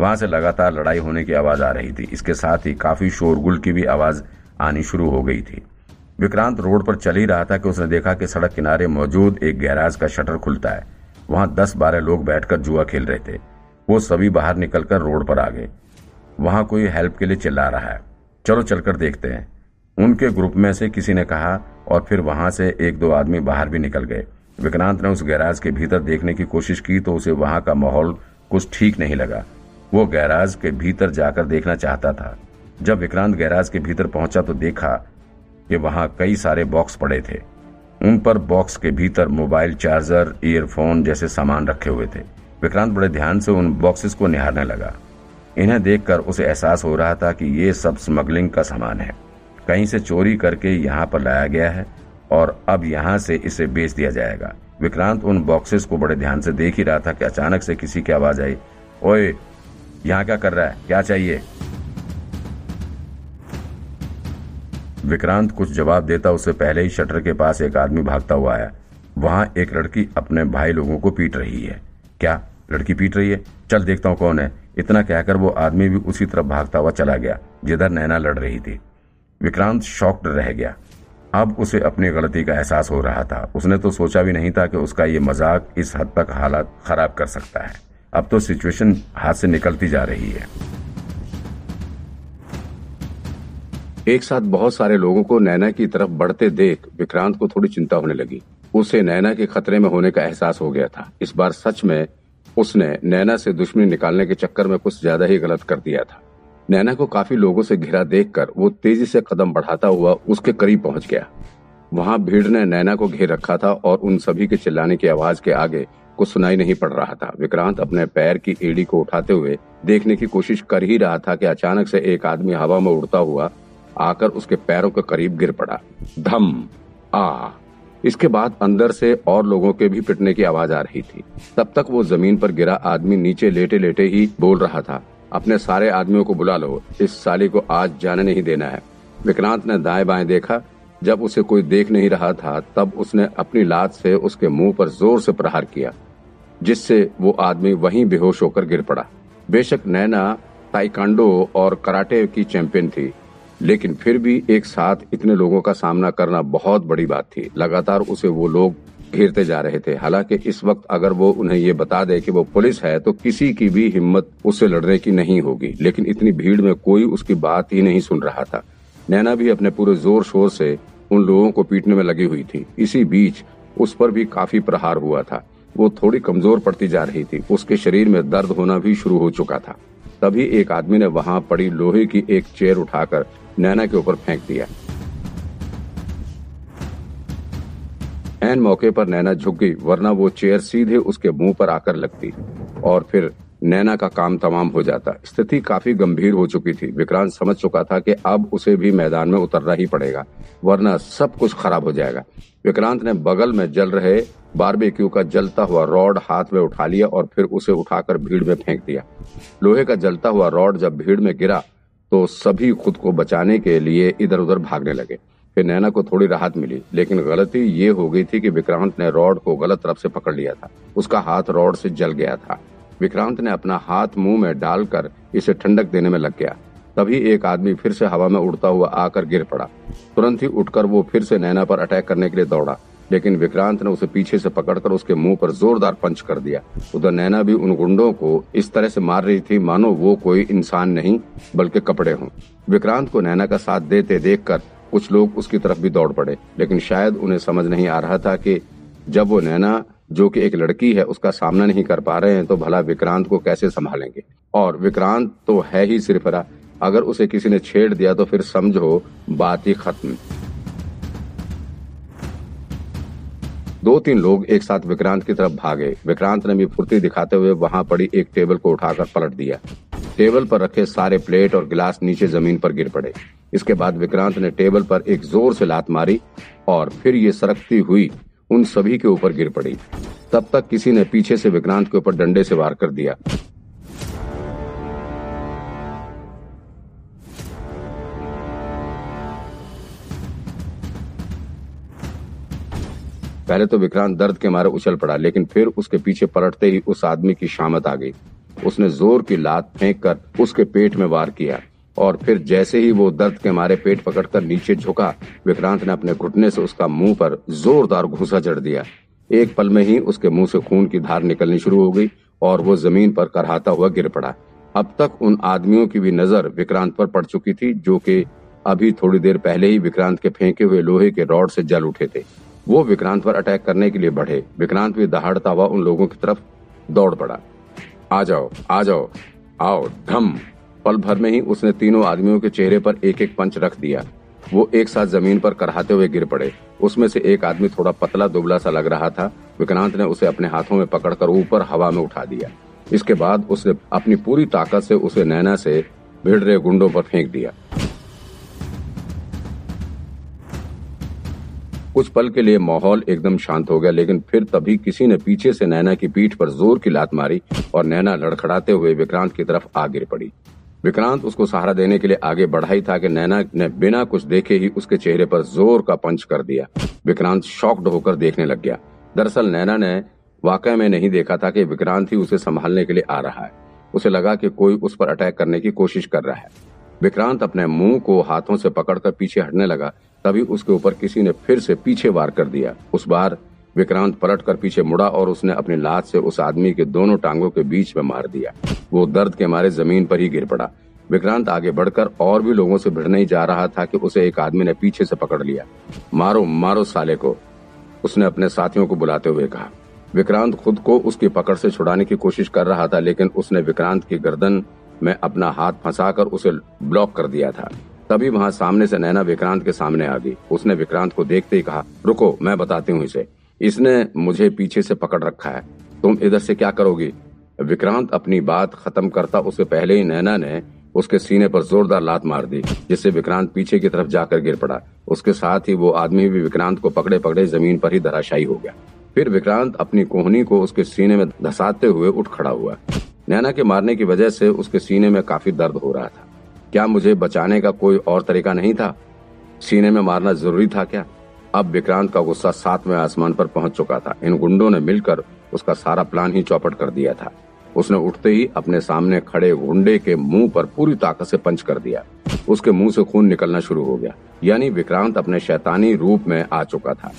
वहाँ से लगातार लड़ाई होने की आवाज़ आ रही थी। इसके साथ ही काफ़ी शोरगुल की भी आवाज़ आनी शुरू हो गई थी। विक्रांत रोड पर चल ही रहा था कि उसने देखा कि सड़क किनारे मौजूद एक गैराज का शटर खुलता है। वहाँ दस बारह लोग बैठकर जुआ खेल रहे थे। वो सभी बाहर निकलकर रोड पर आ गए। वहाँ कोई हेल्प के लिए चिल्ला रहा है। चलो चलकर देखते हैं। उनके ग्रुप में से किसी ने कहा और फिर वहाँ से एक दो आदमी बाहर भी निकल गए। विक्रांत ने उस गैराज के भीतर देखने की कोशिश की तो उसे वहाँ का माहौल कुछ ठीक नहीं लगा। वो गैराज के भीतर जाकर देखना चाहता था। जब विक्रांत गैराज के भीतर पहुँचा तो देखा कि वहाँ कई सारे बॉक्स पड़े थे। उन पर बॉक्स के भीतर मोबाइल चार्जर ईयरफोन जैसे सामान रखे हुए थे। विक्रांत बड़े ध्यान से उन बॉक्सेस को निहारने लगा। इन्हें देखकर उसे एहसास हो रहा था कि ये सब स्मगलिंग का सामान है। कहीं से चोरी करके यहाँ पर लाया गया है और अब यहाँ से इसे बेच दिया जाएगा। विक्रांत उन बॉक्सेस को बड़े ध्यान से देख ही रहा था कि अचानक से किसी की आवाज़ आई, ओए यहाँ क्या कर रहा है? क्या चाहिए? विक्रांत कुछ जवाब देता उससे पहले ही शटर के पास एक आदमी भागता हुआ आया। वहाँ एक लड़की अपने भाई लोगों को पीट रही है। क्या लड़की पीट रही है? चल देखता हूँ कौन है। इतना कहकर वो आदमी भी उसी तरफ़ भागता हुआ चला गया, जिधर नैना लड़ रही थी। विक्रांत शॉक्ड रह गया। अब उसे अपनी गलती का एहसास हो रहा था। उसने तो सोचा भी नहीं था कि उसका ये मज़ाक इस हद तक हालात खराब कर सकता है। अब तो सिचुएशन हाथ से निकलती जा रही है। एक साथ बहुत सारे लोगों को नैना की तरफ़ बढ़ते देख विक्रांत को थोड़ी चिंता होने लगी। उसे नैना के खतरे में होने का एहसास हो गया था। इस बार सच में उसने नैना से दुश्मनी निकालने के चक्कर में कुछ ज़्यादा ही गलत कर दिया था। नैना को काफ़ी लोगों से घिरा देखकर वो तेज़ी से कदम बढ़ाता हुआ उसके करीब पहुँच गया। वहाँ भीड़ ने नैना को घेर रखा था और उन सभी के चिल्लाने की आवाज़ के आगे कुछ सुनाई नहीं पड़ रहा था। विक्रांत अपने पैर की एड़ी को उठाते हुए देखने की कोशिश कर ही रहा था कि अचानक से एक आदमी हवा में उड़ता हुआ आकर उसके पैरों के करीब गिर पड़ा। धम! आ! इसके बाद अंदर से और लोगों के भी पिटने की आवाज़ आ रही थी। तब तक वो ज़मीन पर गिरा आदमी नीचे लेटे लेटे ही बोल रहा था। अपने सारे आदमियों को बुला लो। इस साली को आज जाने नहीं देना है। विक्रांत ने दाएँ बाएँ देखा। जब उसे कोई देख नहीं रहा था, तब उसने अपनी लात से उसके मुँह पर ज़ोर से प्रहार किया। जिससे वो आदमी वहीं बेहोश होकर गिर पड़ा। बेशक नैना ताइकांडो और कराटे की चैंपियन थी, लेकिन फिर भी एक साथ इतने लोगों का सामना करना बहुत बड़ी बात थी। लगातार उसे वो लोग घेरते जा रहे थे। हालाँकि इस वक्त अगर वो उन्हें ये बता दे कि वो पुलिस है तो किसी की भी हिम्मत उससे लड़ने की नहीं होगी। लेकिन इतनी भीड़ में कोई उसकी बात ही नहीं सुन रहा था। नैना भी अपने पूरे ज़ोर शोर से उन लोगों को पीटने में लगी हुई थी। इसी बीच उस पर भी काफ़ी प्रहार हुआ था। वो थोड़ी कमज़ोर पड़ती जा रही थी। उसके शरीर में दर्द होना भी शुरू हो चुका था। तभी एक आदमी ने वहाँ पड़ी लोहे की एक चेयर उठाकर नैना के ऊपर फेंक दिया। एन मौके पर नैना झुक गई, वरना वो चेयर सीधे उसके मुँह पर आकर लगती और फिर नैना का काम तमाम हो जाता। स्थिति काफ़ी गंभीर हो चुकी थी। विक्रांत समझ चुका था कि अब उसे भी मैदान में उतरना ही पड़ेगा, वरना सब कुछ खराब हो जाएगा। विक्रांत ने बगल में जल रहे बारबेक्यू का जलता हुआ रॉड हाथ में उठा लिया और फिर उसे उठाकर भीड़ में फेंक दिया। लोहे का जलता हुआ रॉड जब भीड़ में गिरा तो सभी खुद को बचाने के लिए इधर उधर भागने लगे। फिर नैना को थोड़ी राहत मिली, लेकिन गलती ये हो गई थी कि विक्रांत ने रॉड को गलत तरफ़ से पकड़ लिया था। उसका हाथ रॉड से जल गया था। विक्रांत ने अपना हाथ मुँह में डालकर इसे ठंडक देने में लग गया। तभी एक आदमी फिर से हवा में उड़ता हुआ आकर गिर पड़ा। तुरंत ही उठकर वो फिर से नैना पर अटैक करने के लिए दौड़ा। लेकिन विक्रांत ने उसे पीछे से पकड़कर उसके मुँह पर जोरदार पंच कर दिया। उधर नैना भी उन गुंडों को इस तरह से मार रही थी, मानो वो कोई इंसान नहीं, बल्कि कपड़े हों। विक्रांत को नैना का साथ देते देखकर कुछ लोग उसकी तरफ़ भी दौड़ पड़े, लेकिन शायद उन्हें समझ नहीं आ रहा था कि जब वो नैना, जो कि एक लड़की है, उसका सामना नहीं कर पा रहे हैं तो भला विक्रांत को कैसे संभालेंगे? और विक्रांत तो है ही सिरफरा। अगर उसे किसी ने छेड़ दिया तो फिर समझो, बात ही खत्म। दो तीन लोग एक साथ विक्रांत की तरफ़ भागे। विक्रांत ने भी फुर्ती दिखाते हुए वहाँ पड़ी एक टेबल को उठाकर पलट दिया। टेबल पर रखे सारे प्लेट और गिलास नीचे ज़मीन पर गिर पड़े। इसके बाद विक्रांत ने टेबल पर एक ज़ोर से लात मारी और फिर ये सरकती हुई उन सभी के ऊपर गिर पड़ी। तब तक किसी ने पीछे से विक्रांत के ऊपर डंडे से वार कर दिया। पहले तो विक्रांत दर्द के मारे उछल पड़ा, लेकिन फिर उसके पीछे पलटते ही उस आदमी की शामत आ गई। उसने ज़ोर की लात फेंक कर उसके पेट में वार किया और फिर जैसे ही वो दर्द के मारे पेट पकड़कर नीचे झुका, विक्रांत ने अपने घुटने से उसका मुँह पर जोरदार घूसा चढ़ दिया। एक पल में ही उसके मुँह से खून की धार निकलनी शुरू हो गई और वो ज़मीन पर करहाता हुआ गिर पड़ा। अब तक उन आदमियों की भी नज़र विक्रांत पर पड़ चुकी थी, जो कि अभी थोड़ी देर पहले ही विक्रांत के फेंके हुए लोहे के रॉड से जल उठे थे। वो विक्रांत पर अटैक करने के लिए बढ़े। विक्रांत भी दहाड़ता हुआ उन लोगों की तरफ़ दौड़ पड़ा। आ जाओ आ जाओ, आओ, धम। पल भर में ही उसने तीनों आदमियों के चेहरे पर एक एक पंच रख दिया। वो एक साथ ज़मीन पर कराते हुए गिर पड़े। उसमें से एक आदमी थोड़ा पतला दुबला सा लग रहा था। विक्रांत ने उसे अपने हाथों में पकड़कर ऊपर हवा में उठा दिया। इसके बाद उसने अपनी पूरी ताकत से उसे नैना से भिड़ रहे गुंडों पर फेंक दिया। कुछ पल के लिए माहौल एकदम शांत हो गया, लेकिन फिर तभी किसी ने पीछे से नैना की पीठ पर ज़ोर की लात मारी और नैना लड़खड़ाते हुए विक्रांत की तरफ़ आ गिर पड़ी। विक्रांत उसको सहारा देने के लिए आगे बढ़ा ही था कि नैना ने बिना कुछ देखे ही उसके चेहरे पर ज़ोर का पंच कर दिया। विक्रांत शॉक्ड होकर देखने लग गया। दरअसल नैना ने वाकई में नहीं देखा था कि विक्रांत ही उसे संभालने के लिए आ रहा है। उसे लगा कि कोई उस पर अटैक करने की कोशिश कर रहा है। विक्रांत अपने मुँह को हाथों से पकड़कर पीछे हटने लगा तभी उसके ऊपर किसी ने फिर से पीछे वार कर दिया। उस बार विक्रांत पलट कर पीछे मुड़ा और उसने अपनी लात से उस आदमी के दोनों टांगों के बीच में मार दिया। वो दर्द के मारे ज़मीन पर ही गिर पड़ा। विक्रांत आगे बढ़कर और भी लोगों से भिड़ने ही जा रहा था कि उसे एक आदमी ने पीछे से पकड़ लिया। मारो मारो साले को, उसने अपने साथियों को बुलाते हुए कहा। विक्रांत खुद को उसकी पकड़ से छुड़ाने की कोशिश कर रहा था, लेकिन उसने विक्रांत की गर्दन में अपना हाथ फंसाकर उसे ब्लॉक कर दिया था। तभी वहाँ सामने से नैना विक्रांत के सामने आ गई। उसने विक्रांत को देखते ही कहा, रुको, मैं बताती हूँ इसे। इसने मुझे पीछे से पकड़ रखा है। तुम इधर से क्या करोगी? विक्रांत अपनी बात खत्म करता उससे पहले ही नैना ने उसके सीने पर जोरदार लात मार दी, जिससे विक्रांत पीछे की तरफ़ जाकर गिर पड़ा। उसके साथ ही वो आदमी भी विक्रांत को पकड़े पकड़े ज़मीन पर ही धराशायी हो गया। फिर विक्रांत अपनी कोहनी को उसके सीने में धसाते हुए उठ खड़ा हुआ। नैना के मारने की वजह से उसके सीने में काफ़ी दर्द हो रहा था। क्या मुझे बचाने का कोई और तरीका नहीं था? सीने में मारना ज़रूरी था क्या? अब विक्रांत का गुस्सा सातवें आसमान पर पहुँच चुका था। इन गुंडों ने मिलकर उसका सारा प्लान ही चौपट कर दिया था। उसने उठते ही अपने सामने खड़े गुंडे के मुँह पर पूरी ताकत से पंच कर दिया। उसके मुँह से खून निकलना शुरू हो गया। यानी विक्रांत अपने शैतानी रूप में आ चुका था।